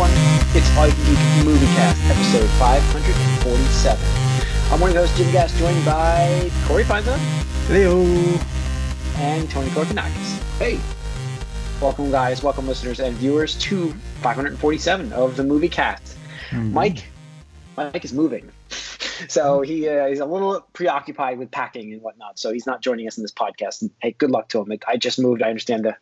everyone. It's All You Can Geek Movie Cast, episode 547. I'm one of those Jim Gass, joined by Corey Feinza Hello. and Tony Korkanakis. Hey, Welcome, guys. Welcome, listeners and viewers, to 547 of the Movie Cast. Mm-hmm. Mike, Mike is moving, so he uh, he's a little preoccupied with packing and whatnot. So he's not joining us in this podcast. And hey, good luck to him. I just moved. I understand the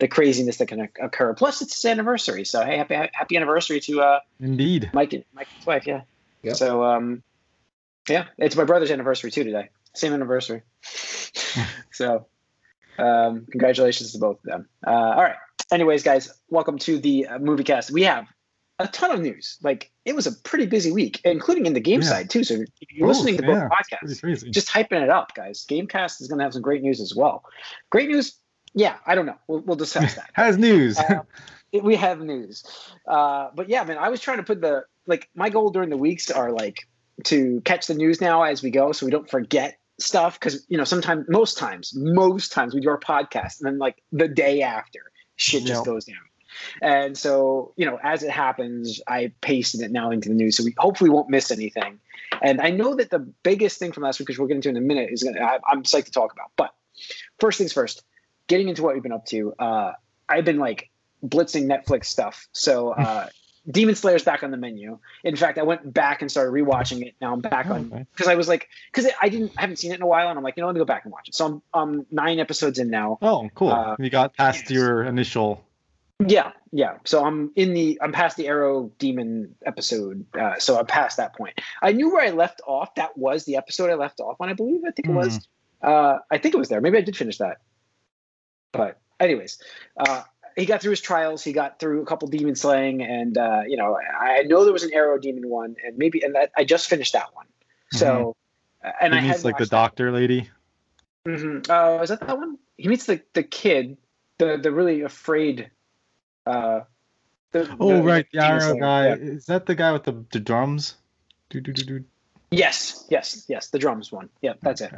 the craziness that can occur. Plus, it's his anniversary. So hey, happy happy anniversary to uh, Indeed. Mike and Mike's wife. Yeah. Yep. So um, yeah, it's my brother's anniversary too today. Same anniversary. so um, congratulations to both of them. Uh, all right. Anyways, guys, welcome to the uh, movie cast. We have a ton of news. Like it was a pretty busy week, including in the game Yeah. side too. So if you're Oh, listening to both yeah, Pretty podcasts, just hyping it up, guys. Gamecast is going to have some great news as well. Great news. Yeah, I don't know. We'll, we'll discuss that. Has news. Um, it- we have news. Uh, but yeah, man, I was trying to put the like my goal during the weeks are like to catch the news now as we go, so we don't forget stuff. Because you know, sometimes, most times, most times we do our podcast, and then like the day after, shit just Yep. goes down. And so, you know, as it happens, I pasted it now into the news, so we hopefully won't miss anything. And I know that the biggest thing from last week, which we'll get into in a minute, is gonna I, I'm psyched to talk about. But first things first, getting into what we've been up to. Uh, I've been like blitzing Netflix stuff. So uh, Demon Slayer's back on the menu. In fact, I went back and started rewatching it. Now I'm back Oh, on okay. because I was like, because I didn't, I haven't seen it in a while, and I'm like, you know, let me go back and watch it. So I'm um nine episodes in now. oh, cool. uh, you got past yes. your initial. Yeah, yeah. So I'm in the, I'm past the Arrow Demon episode. Uh, so I'm past that point. I knew where I left off. That was the episode I left off on. I believe. I think it was. Uh, I think it was there. Maybe I did finish that. But anyways, uh, he got through his trials. He got through a couple demon slaying, and uh, you know, I know there was an arrow demon one, and maybe, and that, I just finished that one. So, uh, and he I meets like the doctor lady. Mhm. Uh, is that that one? He meets the the kid, the the really afraid. Uh, the, Oh, the- right, the arrow slayer. guy. Yeah. Is that the guy with the, the drums? Do, do, do, do. Yes, yes, yes. The drums one. Yeah, that's it.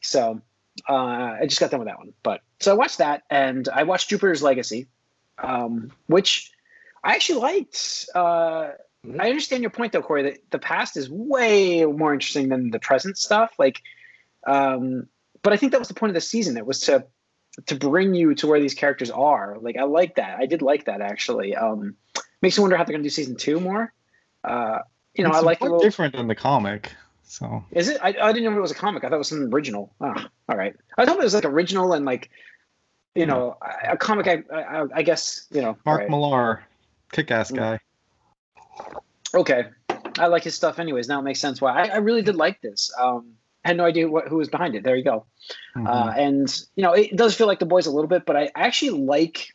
So uh, I just got done with that one. But so I watched that, and I watched Jupiter's Legacy, um, which I actually liked. Uh, Mhm. I understand your point though, Corey. That the past is way more interesting than the present stuff. Like, um, but I think that was the point of the season. It was to to bring you to where these characters are. Like, I like that. I did like that actually. Um, makes me wonder how they're going to do season two more. Uh, you know, It's I like quite little, different than the comic. So is it? I, I didn't know it was a comic. I thought it was something original. Oh, all right. I thought it was like original and like, you know, a a comic. I, I, I guess you know. Mark right. Millar, kick-ass Mm. guy. Okay, I like his stuff. Anyways, now it makes sense why. I, I really did like this. Um, had no idea what who was behind it. There you go. Mhm. Uh, and you know, it does feel like the boys a little bit, but I actually like.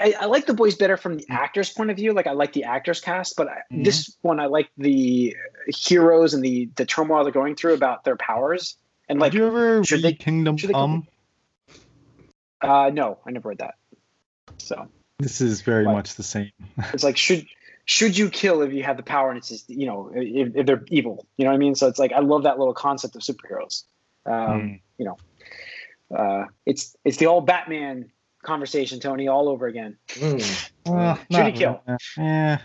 I, I, like the boys better from the actors' point of view. Like I like the actors cast, but I, Mhm. this one I like the heroes and the the turmoil they're going through about their powers and like Did you ever should read they- Kingdom should they Come? Uh, no, I never read that. So This is very What? much the same. it's like should should you kill if you have the power and it's just you know if, if they're evil? You know what I mean? So it's like I love that little concept of superheroes. Um, Mm. You know uh, it's it's the old Batman conversation, Tony, all over again. Mm. Well, Should kill? Yeah,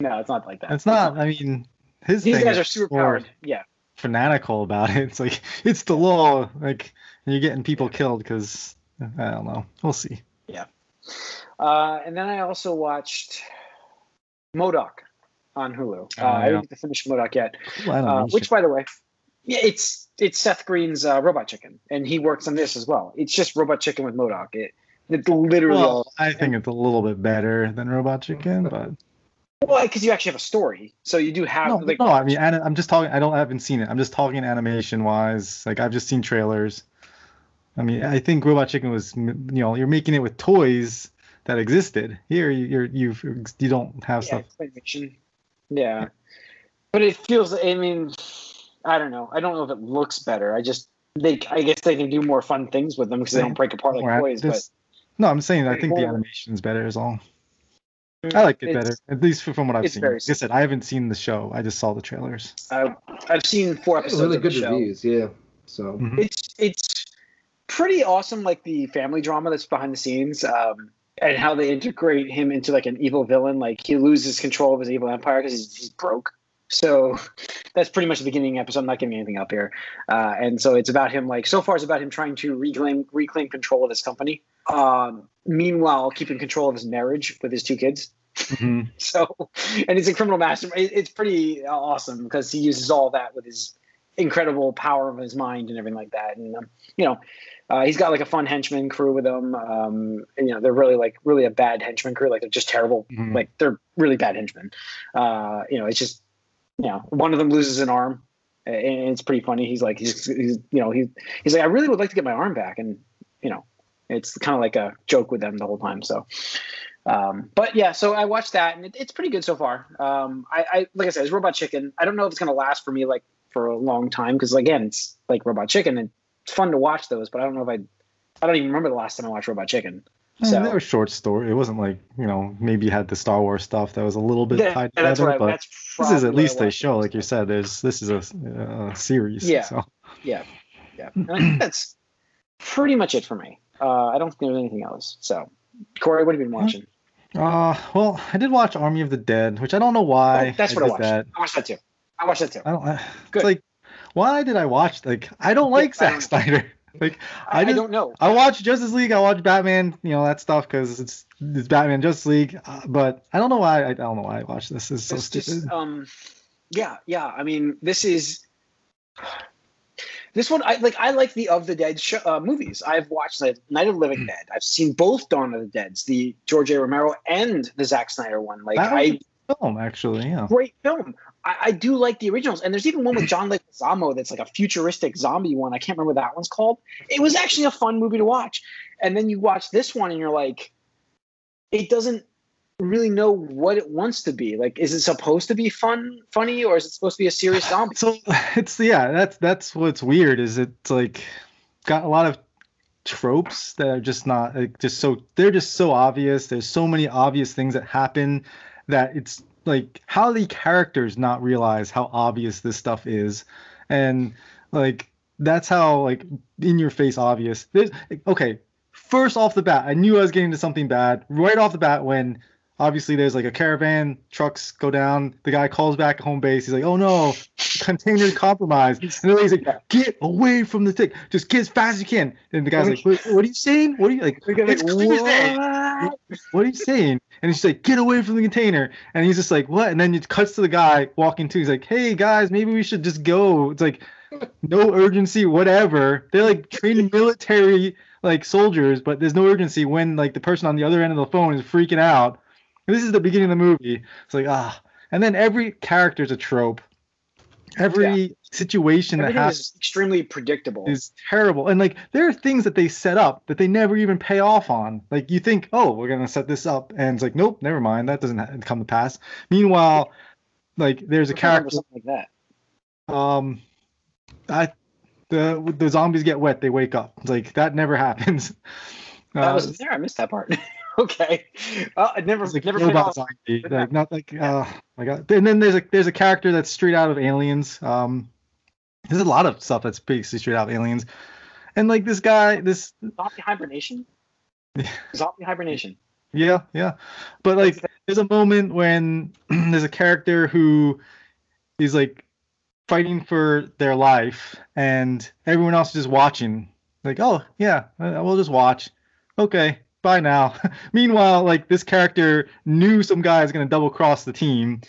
No, it's not like that. it's not. I mean, his These thing guys are super powered. Yeah. fanatical about it. It's like it's the law. Like you're getting people killed because I don't know. We'll see. Yeah. Uh, and then I also watched M.O.D.O.K. on Hulu. Uh, Oh, I yeah. didn't get to finish M.O.D.O.K. yet. Cool Uh, which, by the way, yeah, it's it's Seth Green's uh, Robot Chicken, and he works on this as well. It's just Robot Chicken with Modoc. It, it literally all well, I think it's a little bit better than Robot Chicken, but well because you actually have a story, so you do have no, like no. I mean, I'm just talking. I don't I haven't seen it. I'm just talking animation wise. Like I've just seen trailers. I mean, I think Robot Chicken was, you know, you're making it with toys that existed. Here, you- you're you've you don't have yeah, stuff. animation. Yeah, but it feels. I mean, I don't know. I don't know if it looks better. I just they. I guess they can do more fun things with them because they don't break apart like More toys. But no, I'm saying I think the Well- animation's better is all. I like it better, at least from what I've seen. very Like I said, I haven't seen the show. I just saw the trailers. I, I've seen four episodes. Really of the good show. reviews, yeah. So Mhm. It's it's pretty awesome. Like the family drama that's behind the scenes. Um, and how they integrate him into like an evil villain. Like he loses control of his evil empire because he's, he's broke. So that's pretty much the beginning episode. I'm not giving anything up here. Uh, and so it's about him. Like so far, it's about him trying to reclaim reclaim control of his company. Um, meanwhile, keeping control of his marriage with his two kids. Mm-hmm. So, and he's a criminal master. It, it's pretty awesome because he uses all that with his incredible power of his mind and everything like that. And um, you know, uh, he's got like a fun henchman crew with him. Um, and, you know, they're really like really a bad henchman crew. Like they're just terrible. Mhm. Like they're really bad henchmen. Uh, you know, it's just you know, one of them loses an arm, and it's pretty funny. He's like, he's, he's you know, he's he's like, I really would like to get my arm back, and you know, it's kind of like a joke with them the whole time. So. Um, but yeah, so I watched that and it, it's pretty good so far. Um, I, I like I said, it's Robot Chicken. I don't know if it's gonna last for me like for a long time because again, it's like Robot Chicken and it's fun to watch those, but I don't know if I, I don't even remember the last time I watched Robot Chicken. I So- they were short story. It wasn't like you know maybe you had the Star Wars stuff that was a little bit Yeah, tied together, I, but this is at least I a show, like you said. There's this is a, a series. Yeah. So. Yeah, and that's pretty much it for me. Uh, I don't think there's anything else. So, Corey, what have you been watching? Uh, well, I did watch Army of the Dead, which I don't know why. Oh, that's what I watched. That. I watched that too. I watched that too. I don't. I, Good. It's like, why did I watch? Like, I don't like I don't Zack Snyder. Like, I, I I don't know. I watch Justice League. I watch Batman. You know that stuff because it's it's Batman Justice League. Uh, but I don't know why. I, I don't know why I watch this. It's so It's stupid. just, um, yeah, yeah. I mean, this is this one. I like. I like the of the Dead uh, movies. I've watched like Night of the Hmm. Living Dead. I've seen both Dawn of the Dead's, the George A. Romero and the Zack Snyder one. Like, was film actually. Yeah. great film. I, I do like the originals, and there's even one with John Leguizamo that's like a futuristic zombie one. I can't remember what that one's called. It was actually a fun movie to watch. And then you watch this one, and you're like, it doesn't really know what it wants to be. Like, is it supposed to be fun, funny, or is it supposed to be a serious zombie? So it's yeah. That's that's what's weird. Is it's like got a lot of tropes that are just not like just so they're just so obvious. There's so many obvious things that happen that it's like how the characters not realize how obvious this stuff is, and like that's how like in your face obvious. There's okay. First off the bat, I knew I was getting to something bad right off the bat when obviously there's like a caravan, trucks go down. The guy calls back home base. He's like, "Oh no, container compromised." And then he's like, "Get away from the thing. Just get as fast as you can." And the guy's like, "What, what are you saying? What are you like? It's What? What are you saying?" And he's like, "Get away from the container." And he's just like, "What?" And then it cuts to the guy walking to. He's like, "Hey guys, maybe we should just go." It's like, no urgency, whatever. They're like trained military like soldiers, but there's no urgency when like the person on the other end of the phone is freaking out. This is the beginning of the movie. It's like ah, and then every character's a trope. Every situation that Everything happens is extremely predictable. is terrible. And like there are things that they set up that they never even pay off on. Like you think, oh, we're gonna set this up, and it's like, nope, never mind, that doesn't come to pass. Meanwhile, like there's a character. like that. Um, I the the zombies get wet, they wake up. It's like that never happens. That Uh, was there. I missed that part. okay. Uh, I never, it's like never robot zombie, like not like uh my god. And then there's a there's a character that's straight out of Aliens. Um, there's a lot of stuff that's basically straight out of Aliens. And like this guy, this Zombie hibernation. Yeah. Zombie hibernation. Yeah, yeah. But like there's a moment when there's a character who is like fighting for their life and everyone else is just watching. Like, oh yeah, uh, we'll just watch. Okay, bye now. Meanwhile, like this character knew some guy is gonna double cross the team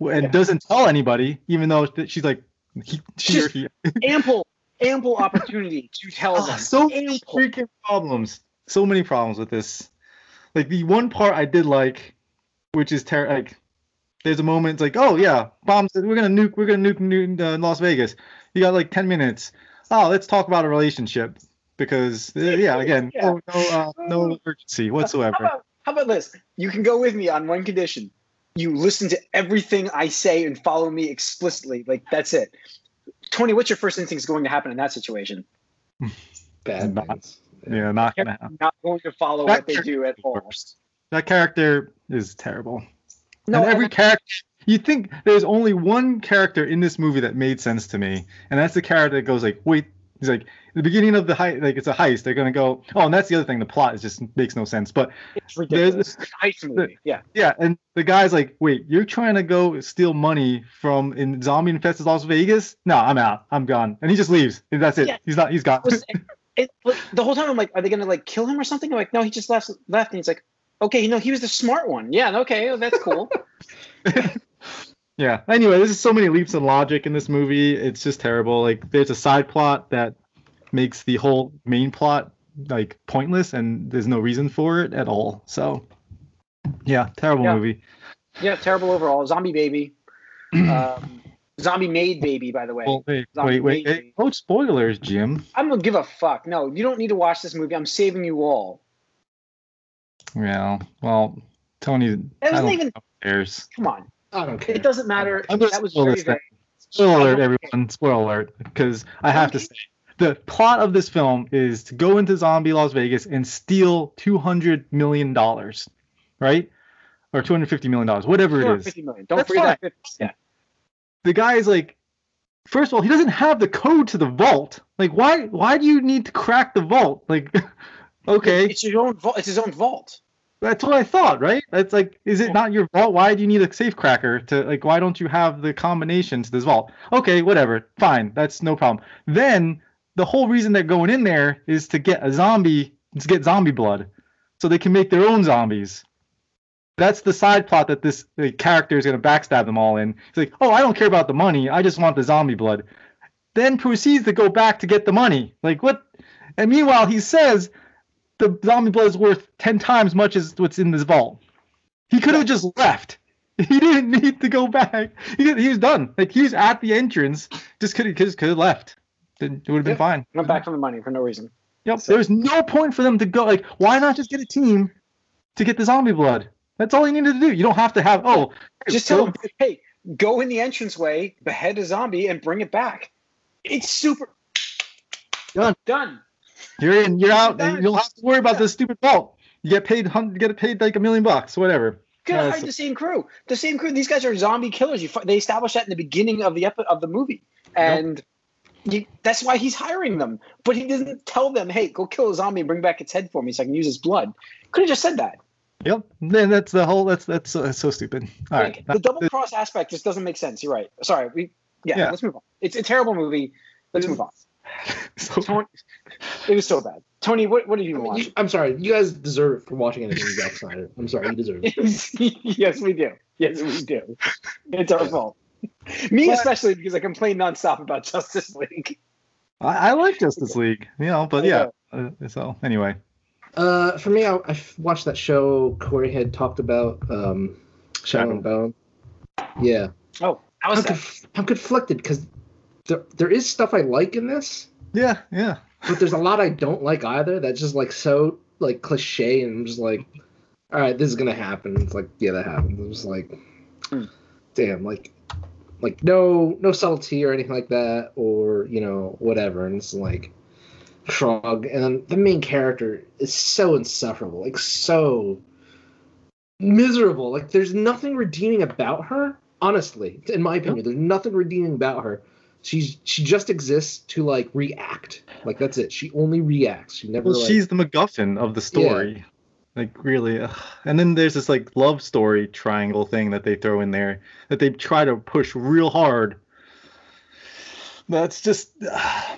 and Yeah. doesn't tell anybody, even though she's like he, she or he. Ample, ample opportunity to tell Ah, them. so many ample. freaking problems. So many problems with this. Like the one part I did like, which is ter- like, there's a moment it's like, oh yeah, bombs. We're gonna nuke. We're gonna nuke, nuke uh, Las Vegas. You got like ten minutes. Oh, let's talk about a relationship because uh, yeah, again, Yeah. no no, uh, no urgency How whatsoever. about, how about this? You can go with me on one condition. You listen to everything I say and follow me explicitly. Like that's it. Tony, what's your first instinct is going to happen in that situation? Bad Not- things. Yeah, not gonna happen. not going to follow That what they do at all. Worst. That character is terrible. No, and every character you think there's only one character in this movie that made sense to me and that's the character that goes like wait He's like the beginning of the heist, like it's a heist. They're gonna go. Oh, and that's the other thing. The plot is just makes no sense. But It's ridiculous. Heist movie. Yeah. yeah, and the guy's like, "Wait, you're trying to go steal money from in zombie infested Las Vegas? No, I'm out. I'm gone." And he just leaves. And that's it. Yeah. He's not. He's gone. was it, like, the whole time I'm like, are they gonna like kill him or something? I'm like, no, he just left. Left, and he's like, okay, no, he was the smart one. Yeah, okay, oh, that's cool. Yeah. Anyway, there's so many leaps in logic in this movie. It's just terrible. Like there's a side plot that makes the whole main plot like pointless and there's no reason for it at all. So yeah, terrible Yeah. movie. yeah, terrible overall. Zombie baby. Um, zombie made baby, by the way. Well, wait, Zombie wait, wait. baby. Hey, spoilers, Jim. I'm gonna give a fuck. No, you don't need to watch this movie. I'm saving you all. Yeah. Well, Tony. Wasn't don't even. cares. Come on, I don't care. it doesn't matter. I'm gonna That was spoil very this. Spoiler alert, everyone. Spoiler alert. Because I have to say, the plot of this film is to go into zombie Las Vegas and steal two hundred million dollars, right? Or two hundred fifty million dollars, whatever it is. 250 million. Don't That's forget that. Yeah. The guy is like, first of all, he doesn't have the code to the vault. Like, why? Why do you need to crack the vault? Like, okay, It's your own vault. It's his own vault. That's what I thought, right? That's like, is it not your vault? Why do you need a safe cracker to like? Why don't you have the combination to this vault? Okay, whatever, fine, that's no problem. Then the whole reason they're going in there is to get a zombie, to get zombie blood, so they can make their own zombies. That's the side plot that this the character is gonna backstab them all in. He's like, oh, I don't care about the money, I just want the zombie blood. Then proceeds to go back to get the money. Like what? And meanwhile, he says the zombie blood is worth ten times much as what's in this vault. He could have just left. He didn't need to go back. He, he was done. Like he was at the entrance. Just could have just could have left. Then It would have been Yeah. fine. Went back for the money for no reason. Yep. There was no point for them to go. Like, why not just get a team to get the zombie blood? That's all you needed to do. You don't have to have. Oh, Just tell him, hey, go in the entranceway, behead a zombie, and bring it back. It's super. Done. Done. You're in. You're out. And You don't have to worry about this stupid vault. You get paid. You get paid like a million bucks, whatever. Could Uh, hired so- the same crew. The same crew. These guys are zombie killers. You, they established that in the beginning of the epi- of the movie, and you, that's why he's hiring them. But he doesn't tell them, "Hey, go kill a zombie and bring back its head for me, so I can use its blood." Could have just said that. Yep. Then that's the whole. That's that's, that's so stupid. All right. Like, the double cross aspect just doesn't make sense. You're right. Sorry. We yeah, Yeah. Let's move on. It's a terrible movie. Let's move on. So- Tony, it was so bad. Tony, what what did you I mean, watch? you- I'm sorry. You guys deserve it for watching anything Zack Snyder. I'm sorry. You deserve it. yes, we do. Yes, we do. It's our fault. Me But- especially because I complain nonstop about Justice League. I, I like Justice League, you know, but yeah. Uh, so anyway, Uh, for me, I, I watched that show Corey had talked about, um, Shadow and Bone. Yeah, Oh, how I'm, was that? conf- I'm conflicted because there, there is stuff I like in this, yeah, yeah. but there's a lot I don't like either. That's just like so like cliche, and I'm just like, all right, this is gonna happen. It's like, yeah, that happened. I'm just like, Hmm. damn, like, like no no subtlety or anything like that, or you know whatever. And it's like shrug, and then the main character is so insufferable, like so miserable. Like there's nothing redeeming about her. Honestly, in my opinion, there's nothing redeeming about her she's she just exists to like react like that's it she only reacts she never Well, like, she's the MacGuffin of the story. Like really, ugh. and then there's this like love story triangle thing that they throw in there that they try to push real hard. That's just,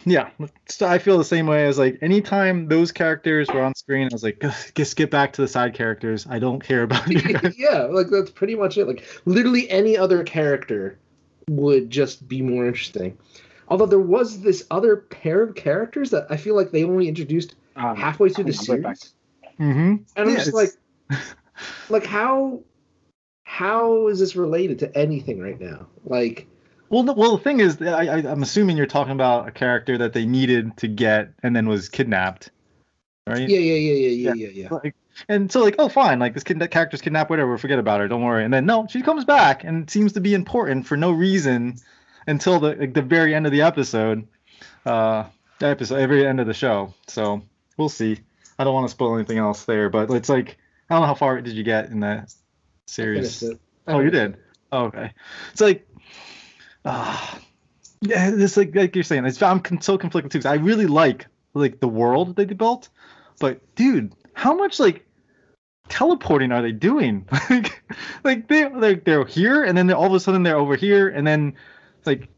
yeah. So I feel the same way as like anytime those characters were on screen, I was like, "Ugh, just get back to the side characters. I don't care about you yeah like that's pretty much it like literally any other character would just be more interesting. Although there was this other pair of characters that i feel like they only introduced Um, halfway through the I'll be right series. Mm-hmm. and i'm just it's- like like how how is this related to anything right now? Like Well, the, well, the thing is, I, I, I'm assuming you're talking about a character that they needed to get and then was kidnapped, right? yeah yeah yeah yeah yeah yeah yeah Like, and so like, oh, fine, like this kid, that character's kidnapped, whatever, forget about her, don't worry. And then no, she comes back and seems to be important for no reason until the like, the very end of the episode, uh, the episode, every end of the show. So we'll see. I don't want to spoil anything else there, but it's like I don't know how far did you get in that series. Oh, you did. Oh, okay. It's like, ah, yeah, it's like like you're saying, it's I'm so conflicted too. I really like like the world that they built, but dude, how much like teleporting are they doing? like like they like they're here and then all of a sudden they're over here and then like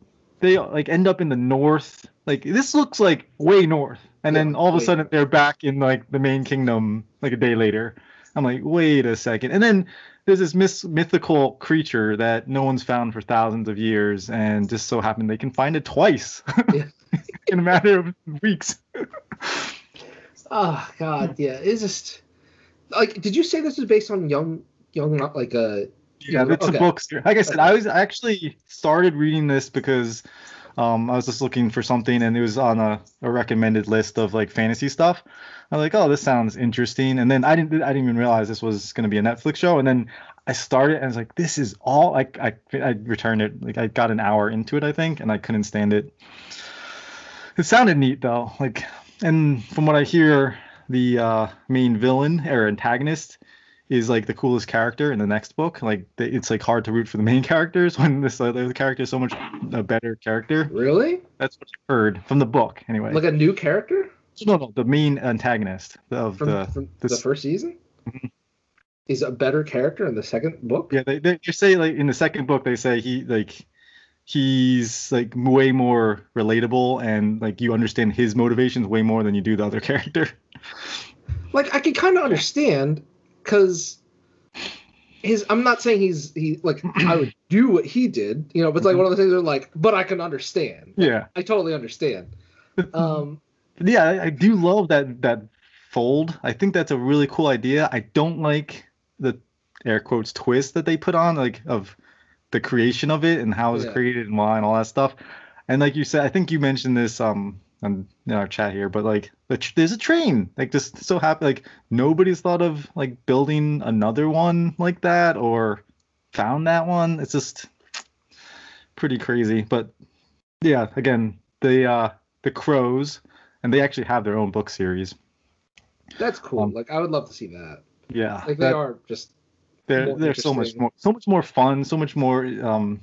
they like end up in the north. Like this looks like way north, and then all of a sudden they're back in like the main kingdom like a day later. I'm like, wait a second, and then there's this mis- mythical creature that no one's found for thousands of years, and just so happened they can find it twice Yeah. in a matter of weeks. Oh God, yeah. It's just like, did you say this is based on young, young, not like uh Yeah, it's Okay. a book. Like I said, I was I actually started reading this because um, I was just looking for something, and it was on a, a recommended list of like fantasy stuff. I was like, oh, this sounds interesting, and then I didn't I didn't even realize this was going to be a Netflix show, and then I started and I was like, this is all like I I returned it like I got an hour into it I think, and I couldn't stand it. It sounded neat though, like, and from what I hear, the uh, main villain or antagonist is like the coolest character in the next book. Like it's like hard to root for the main characters when this other character is so much a better character. really That's what I heard from the book anyway. like a new character no, no, the main antagonist of from, the from the this- first season? Is a better character in the second book? yeah. They, they, they say like in the second book they say he like he's like way more relatable and like you understand his motivations way more than you do the other character. Like I can kind of understand because his. I'm not saying he's he like I would do what he did, you know. But it's like one of the things are like, but I can understand. Yeah. I totally understand. Um, yeah, I, I do love that that fold. I think that's a really cool idea. I don't like the air quotes twist that they put on, like of the creation of it and how it was Yeah. created and why and all that stuff. And like you said, I think you mentioned this um on in our chat here, but like the tr- there's a train. Like just so happy like nobody's thought of like building another one like that or found that one. It's just pretty crazy. But yeah, again, the uh the crows and they actually have their own book series. that's cool. Um, like I would love to see that. Yeah, Like they that- are just they're they're so much more so much more fun, so much more um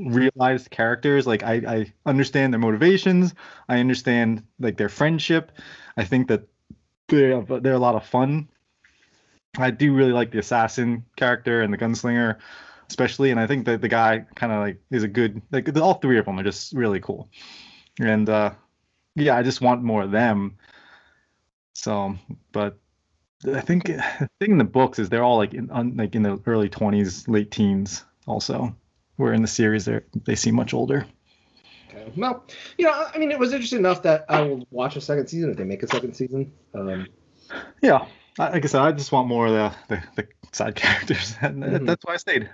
realized characters. Like I I understand their motivations. I understand like their friendship. I think that they're they're a lot of fun. I do really like the assassin character and the gunslinger, especially, and I think that the guy kind of like is a good like the- all three of them are just really cool, and uh yeah, I just want more of them. So, but I think the thing in the books is they're all like in un, like in the early twenties, late teens. Also, where in the series they they seem much older. Okay. Well, you know, I mean, it was interesting enough that I will watch a second season if they make a second season. Um, Yeah, like I said, I just want more of the the, the side characters, and Mhm. that's why I stayed.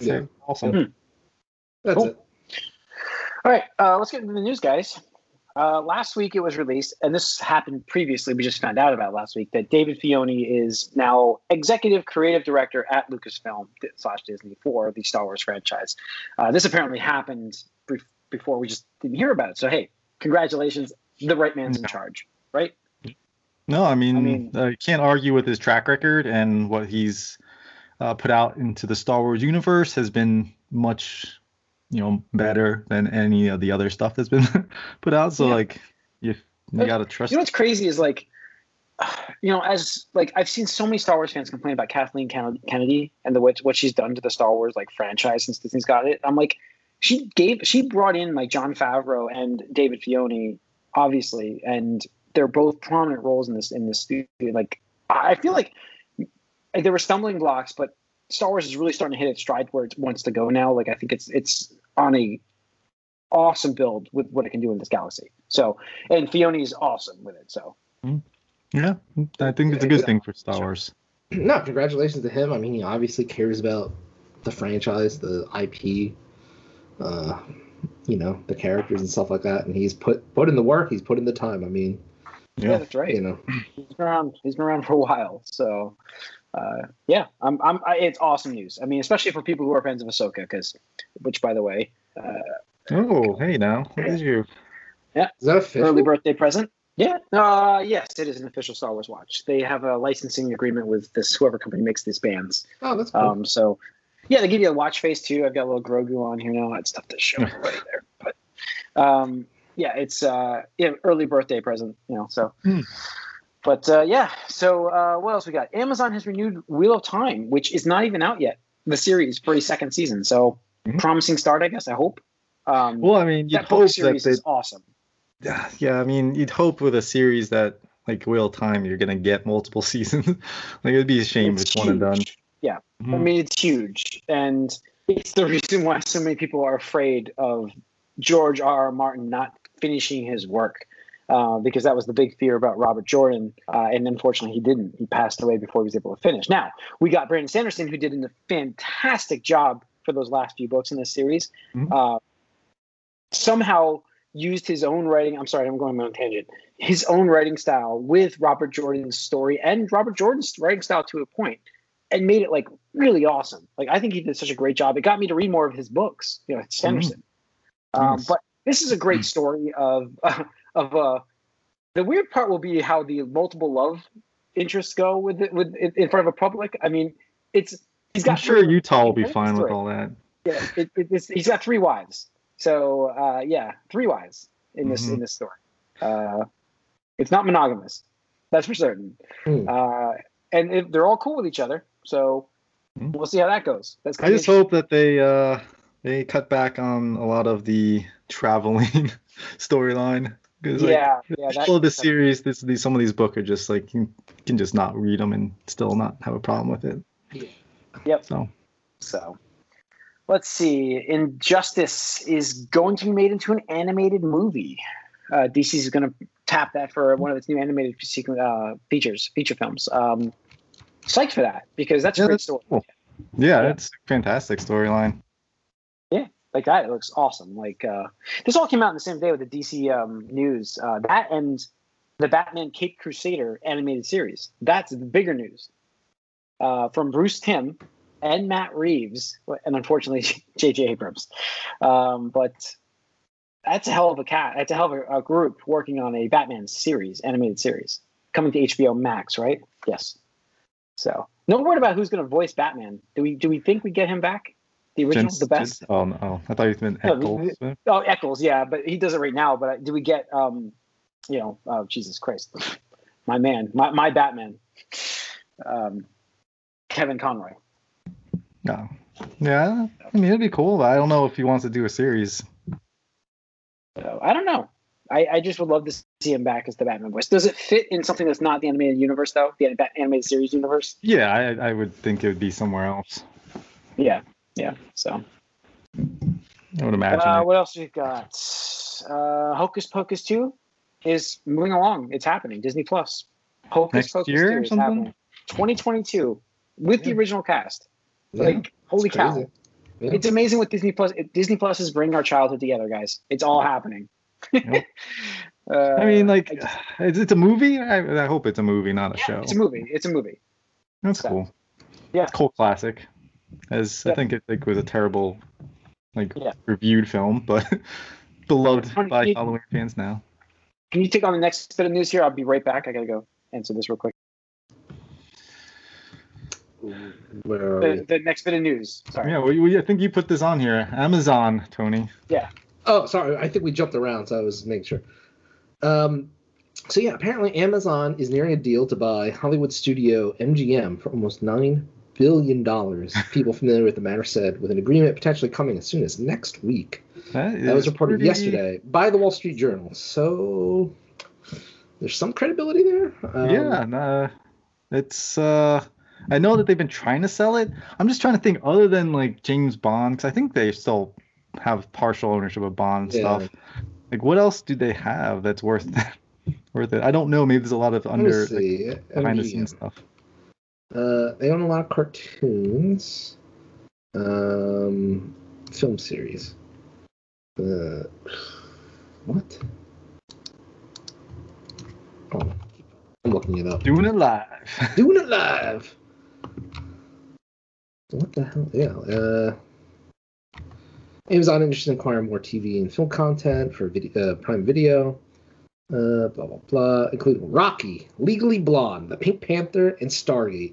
Yeah. they're awesome. that's Cool. it. All right, uh, let's get into the news, guys. Uh, last week it was released, and this happened previously. We just found out about last week that David Filoni is now executive creative director at Lucasfilm slash Disney for the Star Wars franchise. Uh, this apparently happened be- before we just didn't hear about it. So hey, congratulations, the right man's in charge, right? No, I mean, I mean- can't argue with his track record and what he's uh, put out into the Star Wars universe has been much, you know, better than any of the other stuff that's been put out. So Yeah. like, you you gotta trust. You know what's crazy is like, you know, as like I've seen so many Star Wars fans complain about Kathleen Kennedy and the what what she's done to the Star Wars like franchise since Disney's got it. I'm like, she gave she brought in like Jon Favreau and David Filoni, obviously, and they're both prominent roles in this in this studio. Like, I feel like there were stumbling blocks, but Star Wars is really starting to hit its stride where it wants to go now. Like, I think it's it's on a awesome build with what it can do in this galaxy. So, and Filoni is awesome with it. So, yeah, I think it's a good thing for Star Wars. No, congratulations to him. I mean, he obviously cares about the franchise, the IP, uh, you know, the characters and stuff like that. And he's put put in the work. He's put in the time. I mean, yeah, Yeah. that's right. you know, He's been around. He's been around for a while. So, uh, yeah, I'm, I'm, I, it's awesome news. I mean, especially for people who are fans of Ahsoka, because, which, by the way, uh, Oh, hey now, look at you. is that official? early birthday present. Yeah. Uh, yes, it is an official Star Wars watch. They have a licensing agreement with this whoever company makes these bands. Oh, that's cool. Um, so yeah, they give you a watch face too. I've got a little Grogu on here now. I'd stuff to show right there, but Um, yeah, it's uh, yeah, early birthday present, you know. So, Hmm. But uh, yeah. So uh, what else we got? Amazon has renewed Wheel of Time, which is not even out yet. The series for a second season. So Mhm. promising start, I guess. I hope. Um, Well, I mean, you'd that book hope that series they, is awesome. yeah, yeah, I mean, you'd hope with a series that like Wheel of Time, you're gonna get multiple seasons. like it'd be a shame if it's one and done. Yeah, I Mhm. mean it's huge, and it's the reason why so many people are afraid of George R. R. Martin not finishing his work, uh, because that was the big fear about Robert Jordan, uh, and unfortunately he didn't. He passed away before he was able to finish. Now we got Brandon Sanderson, who did a fantastic job for those last few books in this series. Mhm. Uh, somehow used his own writing. I'm sorry, I'm going on own tangent. His own writing style with Robert Jordan's story and Robert Jordan's writing style to a point, and made it like really awesome. Like I think he did such a great job. It got me to read more of his books. You know, Sanderson. Um, Nice. but this is a great story of of uh, the weird part will be how the multiple love interests go with it with in in front of a public. I mean, it's he's got. I'm sure three- Utah will be fine with all that. yeah, it, it, it's, he's got three wives. So uh, yeah, three wives in this Mhm. in this story. Uh, it's not monogamous, that's for certain. Hmm. Uh, and it, they're all cool with each other. So Hmm. we'll see how that goes. That's I just hope that they uh they cut back on a lot of the traveling storyline because like yeah, yeah. the of the series, this these some of these books are just like you can just not read them and still not have a problem with it. Yeah. Yep. So So let's see. Injustice is going to be made into an animated movie. Uh, DC is going to tap that for one of its new animated sequ- uh, features, feature films. Um, psyched for that because that's Yeah, a great that's story. cool. yeah, Yeah. it's a fantastic storyline. Like that, it looks awesome. Like uh, this all came out in the same day with the DC um, news. Uh, that and the Batman Caped Crusader animated series. That's the bigger news uh, from Bruce Timm and Matt Reeves, and unfortunately J.J. Abrams. Um, but that's a hell of a cat. That's a hell of a, a group working on a Batman series, animated series, coming to HBO Max, right? Yes. So no word about who's going to voice Batman. Do we do we think we get him back? The original, the best. Oh no, I thought you meant No, Eccles. Oh, Eccles, yeah, but he does it right now. But do we get, um, you know, oh Jesus Christ, my man, my my Batman, um, Kevin Conroy. No. Yeah, I mean it'd be cool, but I don't know if he wants to do a series. So I don't know. I, I just would love to see him back as the Batman voice. Does it fit in something that's not the animated universe though? The Bat- animated series universe? Yeah, I, I would think it would be somewhere else. Yeah, yeah. So I would imagine. uh, what else we got? Uh, Hocus Pocus two is moving along. It's happening. Disney Plus. Hocus Next Pocus year 2 or is something? happening. 2022 with the original cast. Yeah, Like holy it's cow! Yeah. It's amazing what Disney Plus. Disney Plus is bringing our childhood together, guys. It's all happening. Yep. uh, I mean, like, I just- it's, it's a movie. I, I hope it's a movie, not a yeah, show. it's a movie. It's a movie. That's so, cool. yeah. cool classic. As I think it like was a terrible, like Yeah. reviewed film, but beloved Funny, by you- Halloween fans now. Can you take on the next bit of news here? I'll be right back. I gotta go answer this real quick. Where are The, we? the next bit of news. Sorry. Yeah, well, you- I think you put this on here. Amazon, Tony. Yeah. Oh, sorry. I think we jumped around, so I was making sure. Um, so yeah, apparently Amazon is nearing a deal to buy Hollywood studio MGM for almost nine billion dollars. People familiar with the matter said, with an agreement potentially coming as soon as next week. That, That was reported pretty- yesterday by the Wall Street Journal. So there's some credibility there. Um, yeah, nah, it's. uh I know that they've been trying to sell it. I'm just trying to think, other than like James Bond, because I think they still have partial ownership of Bond Yeah. stuff. Like, what else do they have that's worth worth it? I don't know. Maybe there's a lot of under like, behind the scenes stuff. Uh, they own a lot of cartoons, um, film series. Uh, what? Oh, I'm looking it up. Doing it live. Doing it live. What the hell? Yeah. Uh, Amazon interested in acquiring more TV and film content for video, uh, Prime Video. Uh, blah blah blah, including Rocky, Legally Blonde, The Pink Panther, and Stargate.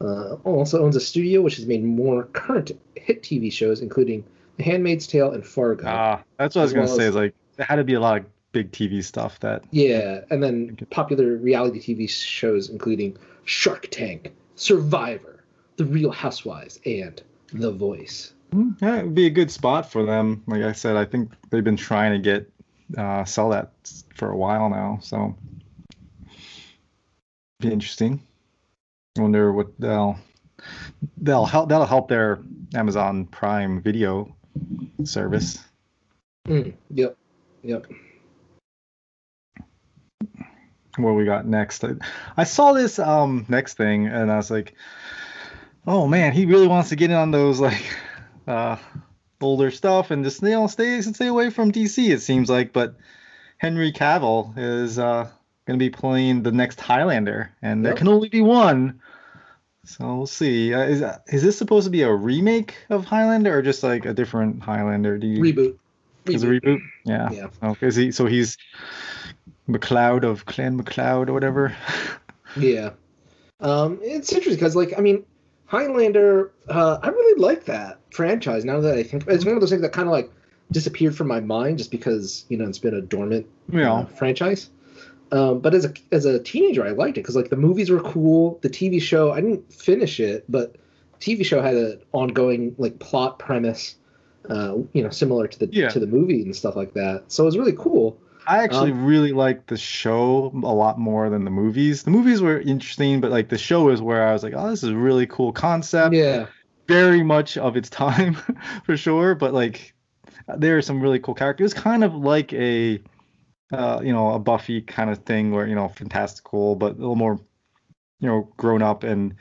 Uh, also owns a studio which has made more current hit TV shows, including The Handmaid's Tale, and Fargo. Ah, that's what I was As gonna well say. as- Is like there had to be a lot of big TV stuff that. yeah, and then popular reality TV shows including Shark Tank, Survivor, The Real Housewives, and The Voice. Hmm, Yeah, it would be a good spot for them. Like I said, I think they've been trying to get uh, sell that for a while now, so be interesting. I wonder what they'll they'll help that'll help their Amazon Prime Video service. Mm, yep, yep. What we got next? I, I saw this um next thing and I was like, oh man, he really wants to get in on those like uh older stuff and just you know stay stay away from DC. It seems like, but Henry Cavill is uh gonna be playing the next Highlander, and there can only be one. So we'll see. Uh, is is this supposed to be a remake of Highlander or just like a different Highlander? Do you Reboot. is a reboot? Yeah. Yeah. Okay. Is he so he's MacLeod of Clan MacLeod or whatever? Yeah. Um, it's interesting because, like, I mean, Highlander, uh, I really like that franchise. Now that I think, it's one of those things that kind of like disappeared from my mind just because you know it's been a dormant Yeah. uh, franchise. Um, but as a as a teenager, I liked it because like the movies were cool. The TV show, I didn't finish it, but TV show had an ongoing like plot premise, uh, you know, similar to the Yeah. to the movie and stuff like that. So it was really cool. I actually Um, really liked the show a lot more than the movies. The movies were interesting, but like the show is where I was like, oh, this is a really cool concept. Yeah, Very much of its time for sure, but like there are some really cool characters. It's kind of like a uh, you know, a Buffy kind of thing where, you know, fantastical, but a little more, you know, grown up and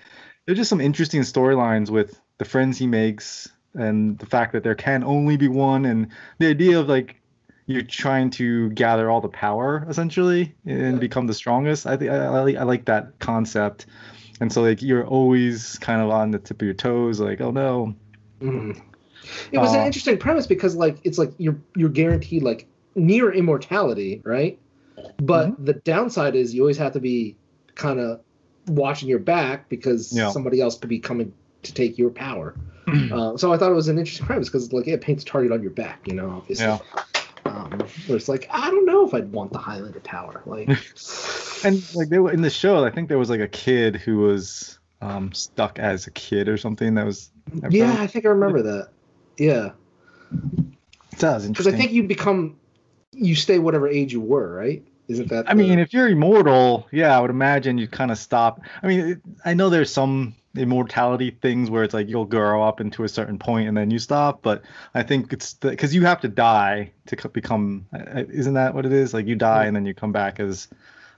there's just some interesting storylines with the friends he makes and the fact that there can only be one and the idea of like you're trying to gather all the power essentially and become the strongest. I think I, I, like- that concept. And so like you're always kind of on the tip of your toes, like, oh no. Mhm. It was an Uh, interesting premise because like it's like you're you're guaranteed like near immortality, right? But Mm-hmm. the downside is you always have to be kind of watching your back because Yeah. somebody else could be coming to take your power. uh, so I thought it was an interesting premise because like it paints a target on your back, you know, obviously. Yeah. Where it's like I don't know if I'd want the Highlander power, like. And like they were in the show, I think there was like a kid who was um stuck as a kid or something that was yeah, I think I remember that. Yeah, that was because. I think you become, you stay whatever age you were, right? Isn't that? I the- mean, if you're immortal, yeah, I would imagine you kind of stop. I mean, I know there's some immortality things where it's like you'll grow up into a certain point and then you stop, but I think it's because you have to die to become. Isn't that what it is? Like you die and then you come back as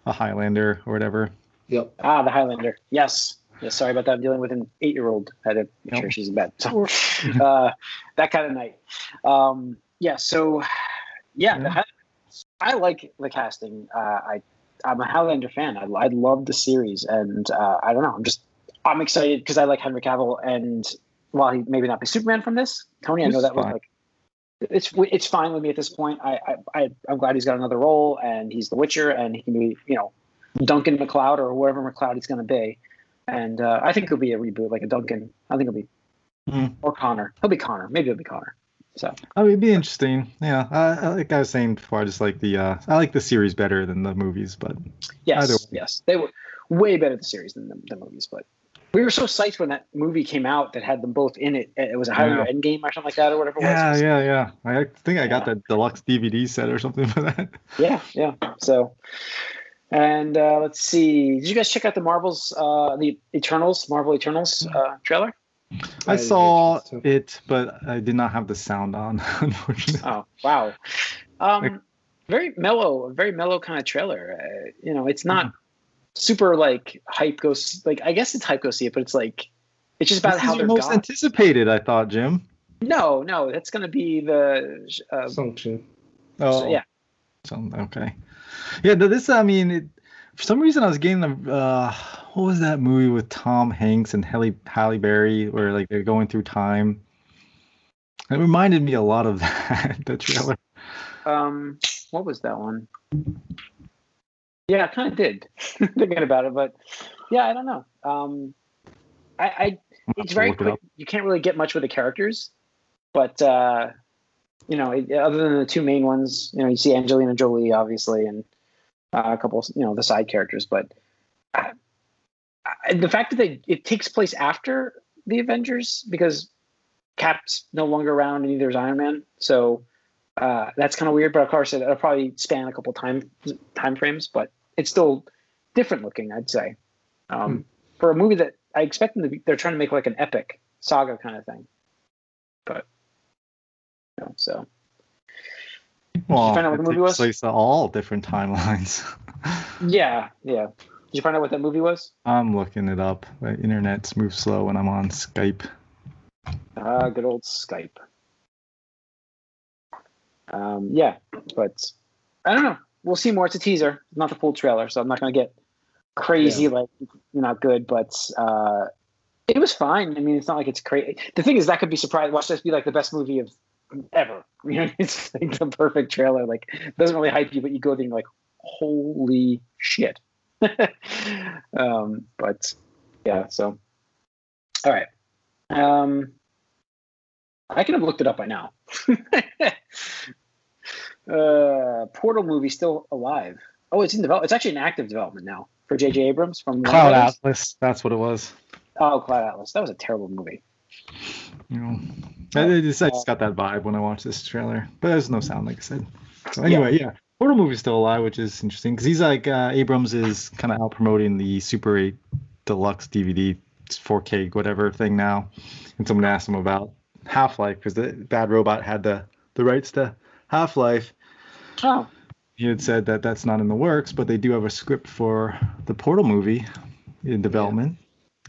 a Highlander or whatever. Yep. Ah, the Highlander. Yes. Yes. Sorry about that. I'm dealing with an eight-year-old. I had to make Yep. sure she's in bed. So, uh, that kind of night. Um, yeah. So, yeah, Yeah. Hi- I like the casting. Uh, I I'm a Highlander fan. I, I love the series, and uh, I don't know. I'm just I'm excited because I like Henry Cavill, and while he maybe not be Superman from this, Tony, I know that was like. It's it's fine with me at this point. I, I I I'm glad he's got another role, and he's the Witcher, and he can be you know Duncan MacLeod or whoever MacLeod he's going to be. And uh, I think it'll be a reboot, like a Duncan. I think it'll be, Hmm. or Connor. He'll be Connor. Maybe it'll be Connor. So I mean, it'd be interesting. Yeah, I, I, like I was saying before, I just like the uh, I like the series better than the movies, but yes, yes, they were way better the series than the, the movies. But we were so psyched when that movie came out that had them both in it. It was a Highlander Yeah. Endgame or something like that, or whatever. It yeah, was. yeah, yeah. I think I got Yeah. the deluxe DVD set or something for that. yeah, yeah. So, and uh, let's see. Did you guys check out the Marvels, uh, the Eternals, Marvel Eternals uh, trailer? I saw get a chance it, but I did not have the sound on, unfortunately. Oh wow, um, very mellow, very mellow kind of trailer. Uh, you know, it's not super like hype. Go s- like I guess it's hype. Go see it, but it's like it's just about This how is they're your most gone. anticipated, I thought, Jim. no, no, that's gonna be the uh, Function. Oh, so, yeah. So, okay. Yeah, this, I mean, it, for some reason I was getting the, uh, what was that movie with Tom Hanks and Halle, Halle Berry where like they're going through time? It reminded me a lot of that, the trailer. Um, what was that one? Yeah, I kind of did thinking about it, but yeah, I don't know. Um, I, I it's very look it quick. You can't really get much with the characters. but uh, you know, other than the two main ones, you know, you see Angelina Jolie obviously, and uh, a couple, you know, the side characters. But I, I, the fact that they it takes place after the Avengers because Cap's no longer around, and neither is Iron Man, so uh, that's kind of weird. But of course, it, will probably span a couple time time frames, but it's still different looking, I'd say, um, hmm. for a movie that I expect them to be. They're trying to make like an epic saga kind of thing, but you know, so. Well, Did you find out what the movie was? Place all different timelines. yeah, yeah. Did you find out what that movie was? I'm looking it up. The internet's move slow when I'm on Skype. Ah, good old Skype. Um, yeah, but I don't know. We'll see more. It's a teaser, not the full trailer, so I'm not gonna get crazy yeah. like not good, but uh, it was fine. I mean, it's not like it's crazy. The thing is, that could be surprised. Watch this be like the best movie of ever. You know, it's like the perfect trailer. Like doesn't really hype you, but you go there and like, holy shit. um, but yeah, so all right. Um, I could have looked it up by now. uh, Portal movie still alive. Oh, it's in develop. It's actually in active development now for J.J. Abrams from Cloud Atlas. That's what it was. Oh, Cloud Atlas. That was a terrible movie. You know, I, just, I just got that vibe when I watched this trailer, but there's no sound, like I said. So anyway, yeah, yeah Portal movie's still alive, which is interesting because he's like uh, Abrams is kind of out promoting the Super 8 Deluxe DVD 4K whatever thing now, and someone asked him about Half Life because the Bad Robot had the the rights to Half Life. Oh. He had said that that's not in the works, but they do have a script for the Portal movie in development.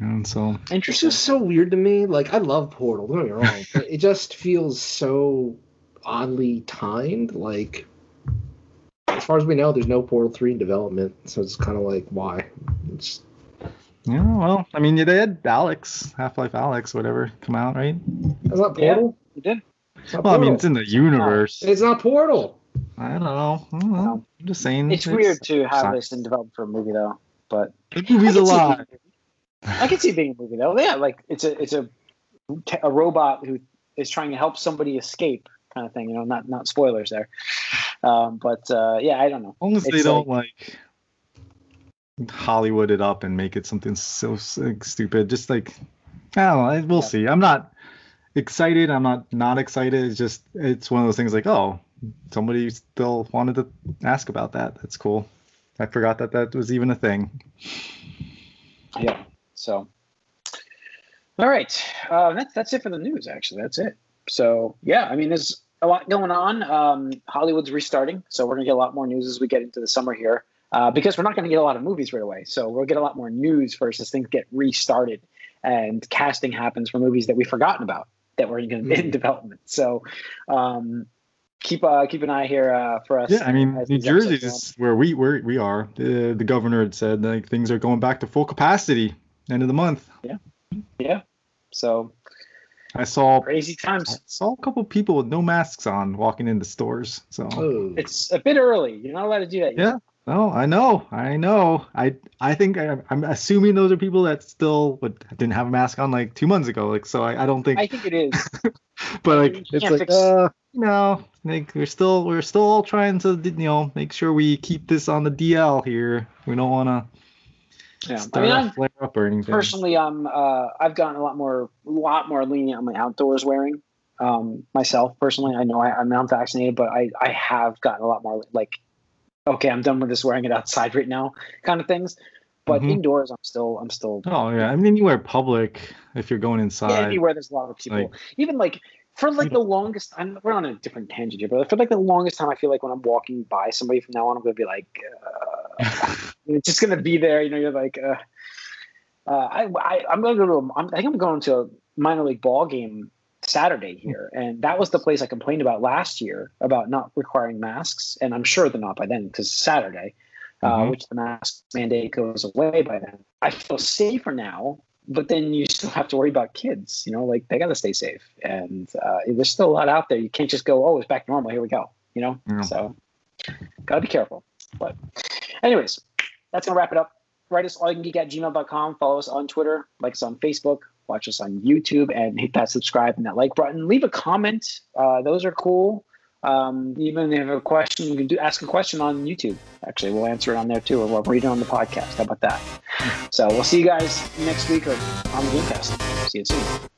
Yeah. And so it's just so weird to me. Like I love Portal, don't get me wrong, but it just feels so oddly timed. Like as far as we know, there's no Portal Three in development, so it's kind of like why? It's yeah, well, I mean, they had Alyx, Half Life Alyx, whatever, come out, right? It's not Portal. Yeah, you did. Well, Portal. I mean, it's in the universe. It's not Portal. I don't know. I don't know. I'm just saying. It's, it's weird to have science. this in development for a movie, though. But the movie's a lot. I can see being a movie, though. Yeah, like it's a it's a a robot who is trying to help somebody escape, kind of thing. You know, not not spoilers there. Um, but uh, yeah, I don't know. As long as they don't like, like Hollywood it up and make it something so like, stupid. Just like I don't know. We'll yeah. see. I'm not excited. I'm not not excited. It's just it's one of those things like oh somebody still wanted to ask about that. That's cool. I forgot that that was even a thing. Yeah. So. All right. Uh, that's that's it for the news. Actually, that's it. So yeah, I mean, there's a lot going on. Um, Hollywood's restarting, so we're gonna get a lot more news as we get into the summer here uh, because we're not going to get a lot of movies right away. So we'll get a lot more news first as things get restarted and casting happens for movies that we've forgotten about that were in, mm. in development. So um, keep uh, keep an eye here uh, for us. Yeah, I mean, New Jersey is where we where we are. The, the governor had said like things are going back to full capacity end of the month. Yeah, yeah. So I saw crazy times. I saw a couple people with no masks on walking into stores. So it's a bit early. You're not allowed to do that. Yet. Yeah, no, I know, I know. I I think I, am assuming those are people that still would, didn't have a mask on like two months ago. Like, so I, I don't think. I think it is. but like, it's like, fix... uh, no, like we're still we're still all trying to you know make sure we keep this on the DL here. We don't want to. Yeah, I mean, I'm, flare up or anything. Personally, I'm uh, I've gotten a lot more a lot more lenient on my outdoors wearing. Um, myself personally, I know I, I'm not vaccinated, but I I have gotten a lot more like okay, I'm done with this wearing it outside right now kind of things. But mm-hmm. indoors, I'm still, I'm still. Oh yeah, I mean anywhere public if you're going inside. Yeah, anywhere there's a lot of people. Like, Even like for like the longest, I'm we're on a different tangent here, but for like the longest time, I feel like when I'm walking by somebody from now on, I'm gonna be like, uh, it's just gonna be there. You know, you're like, uh, uh, I, I, I'm gonna go to, a, I'm, I think I'm going to a minor league ball game Saturday here. And that was the place I complained about last year about not requiring masks. And I'm sure they're not by then because Saturday, uh, mm-hmm. uh, which the mask mandate goes away by then. I feel safer now, but then you still have to worry about kids. You know, like they got to stay safe. And uh, there's still a lot out there. You can't just go, oh, it's back normal. Here we go. You know, yeah. so got to be careful. But, anyways, that's going to wrap it up. Write us all you can geek at gmail.com. Follow us on Twitter, like us on Facebook, watch us on YouTube, and hit that subscribe and that like button. Leave a comment; uh, those are cool. Um, even if you have a question, you can do ask a question on YouTube. Actually, we'll answer it on there too, or we'll read it on the podcast. How about that? So we'll see you guys next week or on the Gamecast. See you soon.